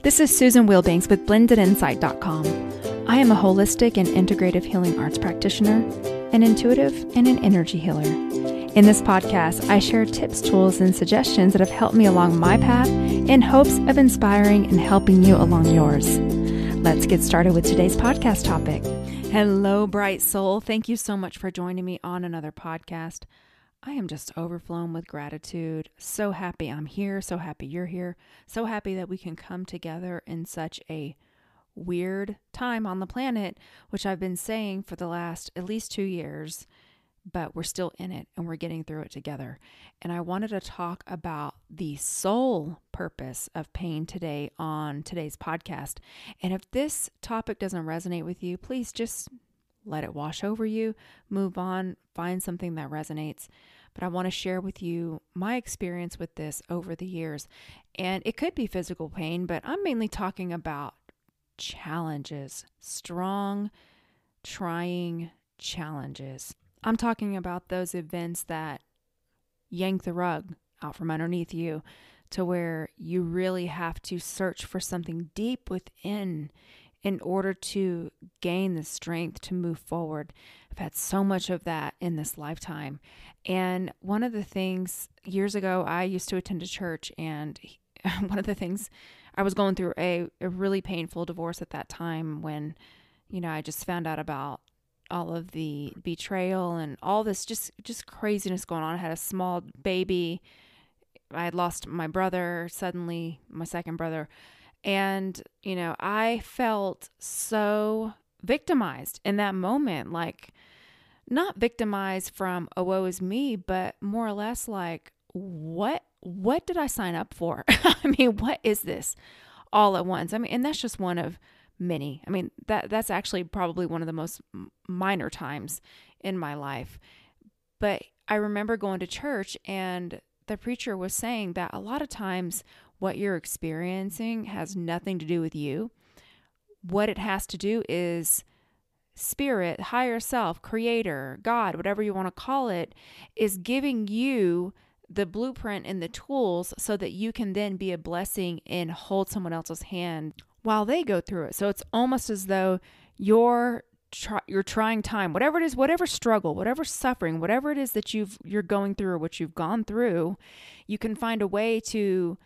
This is Susan Wilbanks with blendedinsight.com. I am a holistic and integrative healing arts practitioner, an intuitive, and an energy healer. In this podcast, I share tips, tools, and suggestions that have helped me along my path in hopes of inspiring and helping you along yours. Let's get started with today's podcast topic. Hello, bright soul. Thank you so much for joining me on another podcast. I am just overflown with gratitude. So happy I'm here. So happy you're here. So happy that we can come together in such a weird time on the planet, which I've been saying for the last at least two years, but we're still in it and we're getting through it together. And I wanted to talk about the sole purpose of pain today on today's podcast. And if this topic doesn't resonate with you, please just let it wash over you, move on, find something that resonates. But I want to share with you my experience with this over the years. And it could be physical pain, but I'm mainly talking about challenges, strong, trying challenges. I'm talking about those events that yank the rug out from underneath you to where you really have to search for something deep within in order to gain the strength to move forward. I've had so much of that in this lifetime. And one of the things years ago, I used to attend a church, and one of the things I was going through a, a really painful divorce at that time when, you know, I just found out about all of the betrayal and all this just just craziness going on. I had a small baby. I had lost my brother suddenly, my second brother. And, you know, I felt so victimized in that moment. Like, not victimized from, oh, woe is me, but more or less like, what, what did I sign up for? I mean, what is this all at once? I mean, and that's just one of many. I mean, that, that's actually probably one of the most minor times in my life. But I remember going to church and the preacher was saying that a lot of times what you're experiencing has nothing to do with you. What it has to do is spirit, higher self, creator, God, whatever you want to call it, is giving you the blueprint and the tools so that you can then be a blessing and hold someone else's hand while they go through it. So it's almost as though your your trying time, whatever it is, whatever struggle, whatever suffering, whatever it is that you've you're going through or what you've gone through, you can find a way to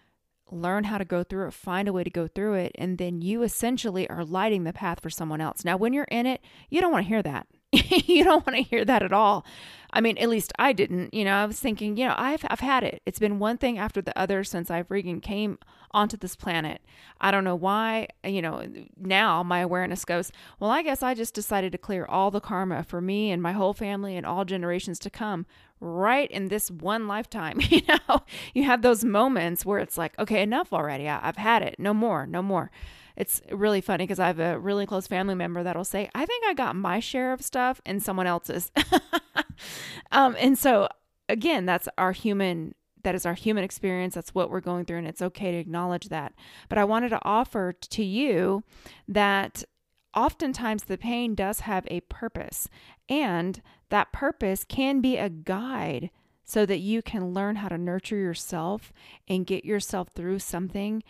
learn how to go through it, find a way to go through it, and then you essentially are lighting the path for someone else. Now, when you're in it, you don't want to hear that. you don't want to hear that at all. I mean, at least I didn't. You know, I was thinking, you know, I've I've had it. It's been one thing after the other since I freaking came onto this planet. I don't know why. You know, now my awareness goes, well, I guess I just decided to clear all the karma for me and my whole family and all generations to come right in this one lifetime. You know, you have those moments where it's like, okay, enough already. I, I've had it. No more. No more it's really funny because I have a really close family member that'll say, I think I got my share of stuff and someone else's. um, and so, again, that's our human. That is our human experience. That's what we're going through, and it's okay to acknowledge that. But I wanted to offer to you that oftentimes the pain does have a purpose, and that purpose can be a guide so that you can learn how to nurture yourself and get yourself through something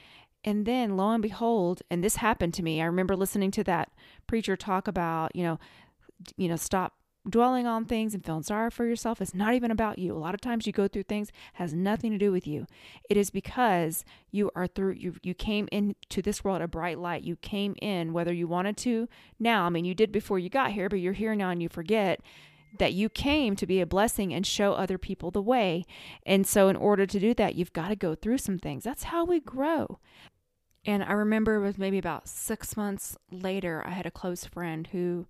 and then lo and behold, and this happened to me. I remember listening to that preacher talk about, you know, you know, stop dwelling on things and feeling sorry for yourself. It's not even about you. A lot of times you go through things has nothing to do with you. It is because you are through you you came into this world a bright light. You came in whether you wanted to now. I mean, you did before you got here, but you're here now and you forget that you came to be a blessing and show other people the way. And so in order to do that, you've got to go through some things. That's how we grow. And I remember it was maybe about six months later, I had a close friend who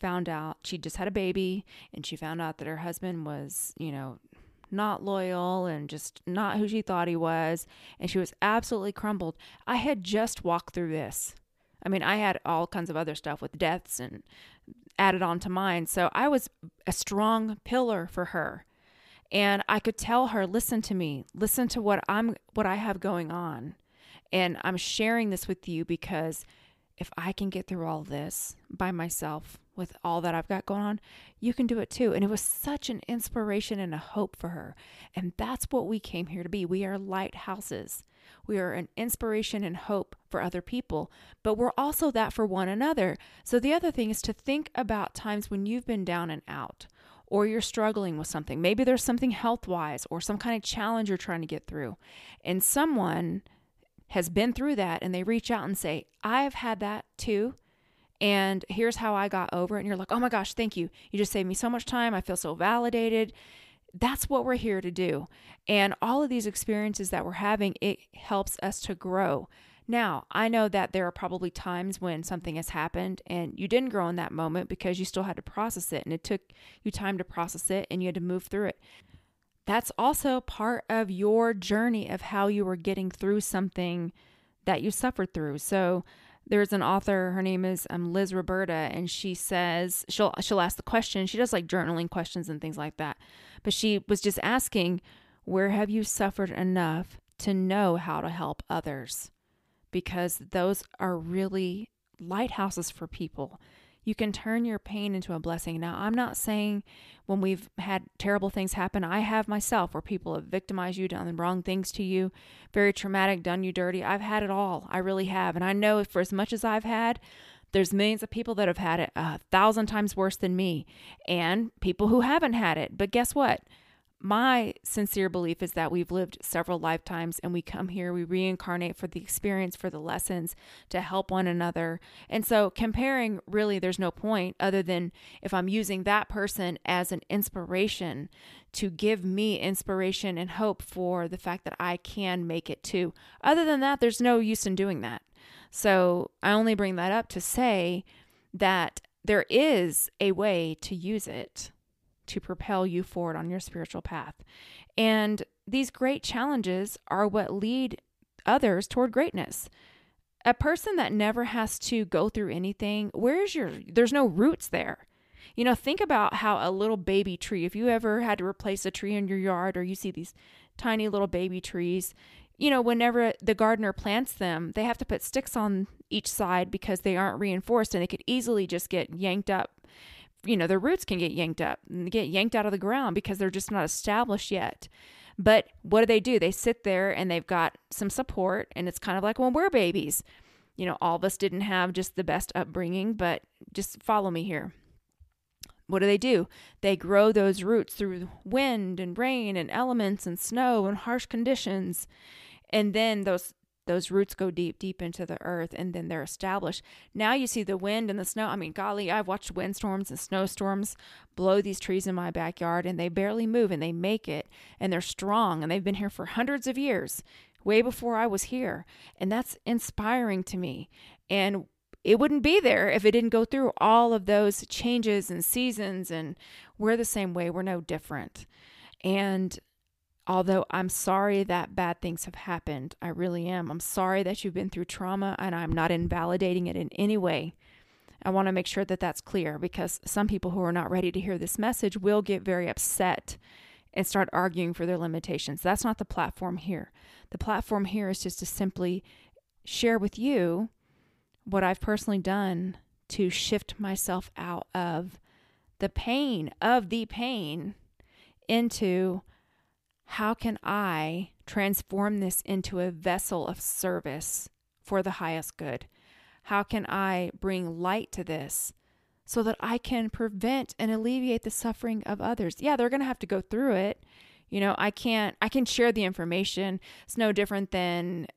found out she just had a baby and she found out that her husband was, you know, not loyal and just not who she thought he was. And she was absolutely crumbled. I had just walked through this. I mean, I had all kinds of other stuff with deaths and added on to mine. So I was a strong pillar for her. And I could tell her, listen to me, listen to what I'm what I have going on. And I'm sharing this with you because if I can get through all this by myself with all that I've got going on, you can do it too. And it was such an inspiration and a hope for her. And that's what we came here to be. We are lighthouses. We are an inspiration and hope for other people, but we're also that for one another. So the other thing is to think about times when you've been down and out or you're struggling with something. Maybe there's something health wise or some kind of challenge you're trying to get through. And someone has been through that and they reach out and say, I've had that too. And here's how I got over it. And you're like, oh my gosh, thank you. You just saved me so much time. I feel so validated. That's what we're here to do. And all of these experiences that we're having, it helps us to grow. Now, I know that there are probably times when something has happened and you didn't grow in that moment because you still had to process it and it took you time to process it and you had to move through it. That's also part of your journey of how you were getting through something that you suffered through. So, there's an author her name is um, liz roberta and she says she'll she'll ask the question she does like journaling questions and things like that but she was just asking where have you suffered enough to know how to help others because those are really lighthouses for people you can turn your pain into a blessing. Now, I'm not saying when we've had terrible things happen, I have myself where people have victimized you, done the wrong things to you, very traumatic, done you dirty. I've had it all. I really have. And I know for as much as I've had, there's millions of people that have had it a thousand times worse than me, and people who haven't had it. But guess what? My sincere belief is that we've lived several lifetimes and we come here, we reincarnate for the experience, for the lessons, to help one another. And so, comparing really, there's no point other than if I'm using that person as an inspiration to give me inspiration and hope for the fact that I can make it too. Other than that, there's no use in doing that. So, I only bring that up to say that there is a way to use it to propel you forward on your spiritual path. And these great challenges are what lead others toward greatness. A person that never has to go through anything, where's your, there's no roots there. You know, think about how a little baby tree, if you ever had to replace a tree in your yard or you see these tiny little baby trees, you know, whenever the gardener plants them, they have to put sticks on each side because they aren't reinforced and they could easily just get yanked up you know, their roots can get yanked up and get yanked out of the ground because they're just not established yet. But what do they do? They sit there and they've got some support, and it's kind of like when we're babies. You know, all of us didn't have just the best upbringing, but just follow me here. What do they do? They grow those roots through wind and rain and elements and snow and harsh conditions. And then those those roots go deep, deep into the earth, and then they're established. Now you see the wind and the snow. I mean, golly, I've watched windstorms and snowstorms blow these trees in my backyard, and they barely move, and they make it, and they're strong, and they've been here for hundreds of years, way before I was here. And that's inspiring to me. And it wouldn't be there if it didn't go through all of those changes and seasons, and we're the same way, we're no different. And although I'm sorry that bad things have happened, I really am. I'm sorry that you've been through trauma and I'm not invalidating it in any way. I want to make sure that that's clear because some people who are not ready to hear this message will get very upset and start arguing for their limitations. That's not the platform here. The platform here is just to simply share with you what I've personally done to shift myself out of the pain of the pain into how can I transform this into a vessel of service for the highest good? How can I bring light to this so that I can prevent and alleviate the suffering of others? Yeah, they're going to have to go through it. You know, I can't, I can share the information. It's no different than,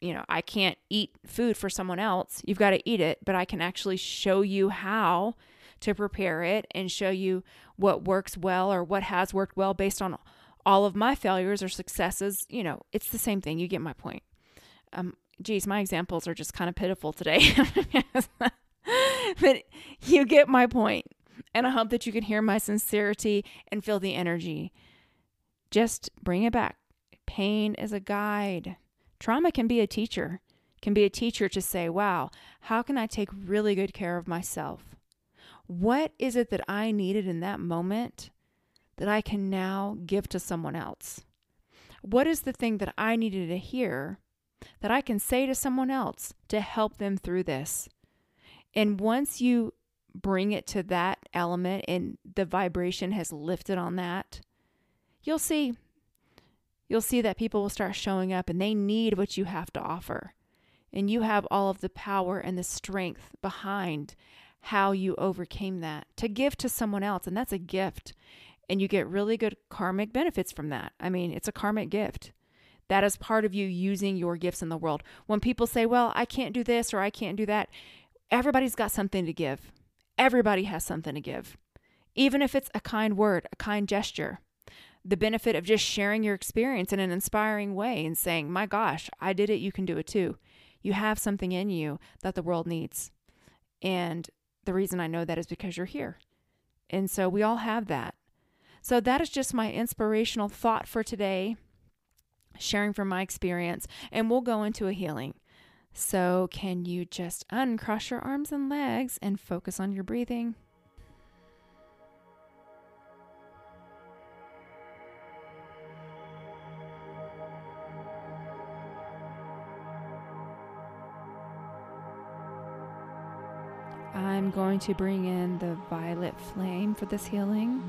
you know, I can't eat food for someone else. You've got to eat it, but I can actually show you how to prepare it and show you what works well or what has worked well based on all of my failures or successes, you know, it's the same thing. You get my point. Um, geez, my examples are just kind of pitiful today. but you get my point. And I hope that you can hear my sincerity and feel the energy. Just bring it back. Pain is a guide. Trauma can be a teacher, can be a teacher to say, wow, how can I take really good care of myself? What is it that I needed in that moment that I can now give to someone else? What is the thing that I needed to hear that I can say to someone else to help them through this? And once you bring it to that element and the vibration has lifted on that, you'll see you'll see that people will start showing up and they need what you have to offer. And you have all of the power and the strength behind how you overcame that to give to someone else. And that's a gift. And you get really good karmic benefits from that. I mean, it's a karmic gift. That is part of you using your gifts in the world. When people say, well, I can't do this or I can't do that, everybody's got something to give. Everybody has something to give. Even if it's a kind word, a kind gesture, the benefit of just sharing your experience in an inspiring way and saying, My gosh, I did it, you can do it too. You have something in you that the world needs. And the reason I know that is because you're here. And so we all have that. So that is just my inspirational thought for today sharing from my experience, and we'll go into a healing. So, can you just uncross your arms and legs and focus on your breathing? I'm going to bring in the violet flame for this healing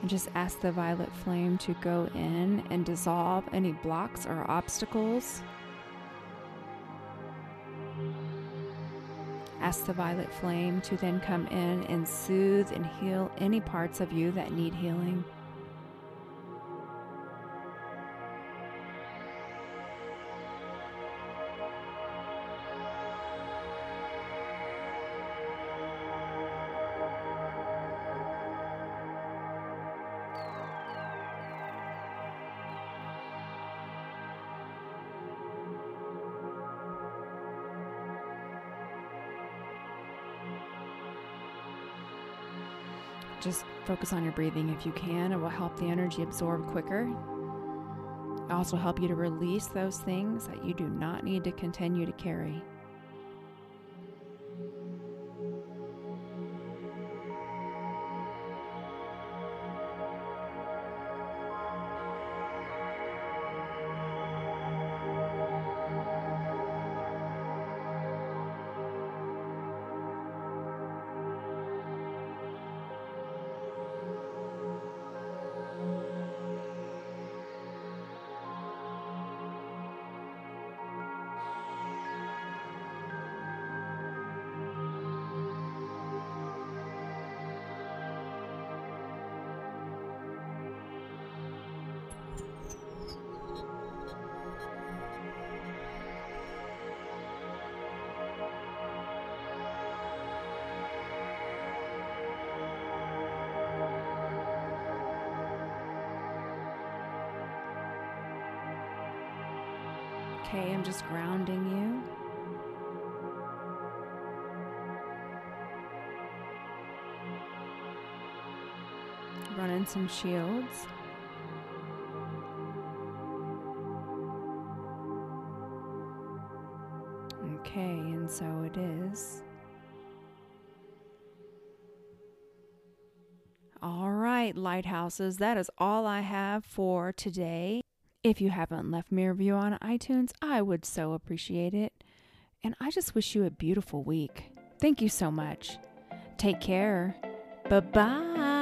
and just ask the violet flame to go in and dissolve any blocks or obstacles. Ask the violet flame to then come in and soothe and heal any parts of you that need healing. Just focus on your breathing if you can. It will help the energy absorb quicker. It also help you to release those things that you do not need to continue to carry. Okay, I'm just grounding you. Running some shields. Okay, and so it is. All right, lighthouses, that is all I have for today. If you haven't left me a review on iTunes, I would so appreciate it. And I just wish you a beautiful week. Thank you so much. Take care. Bye bye.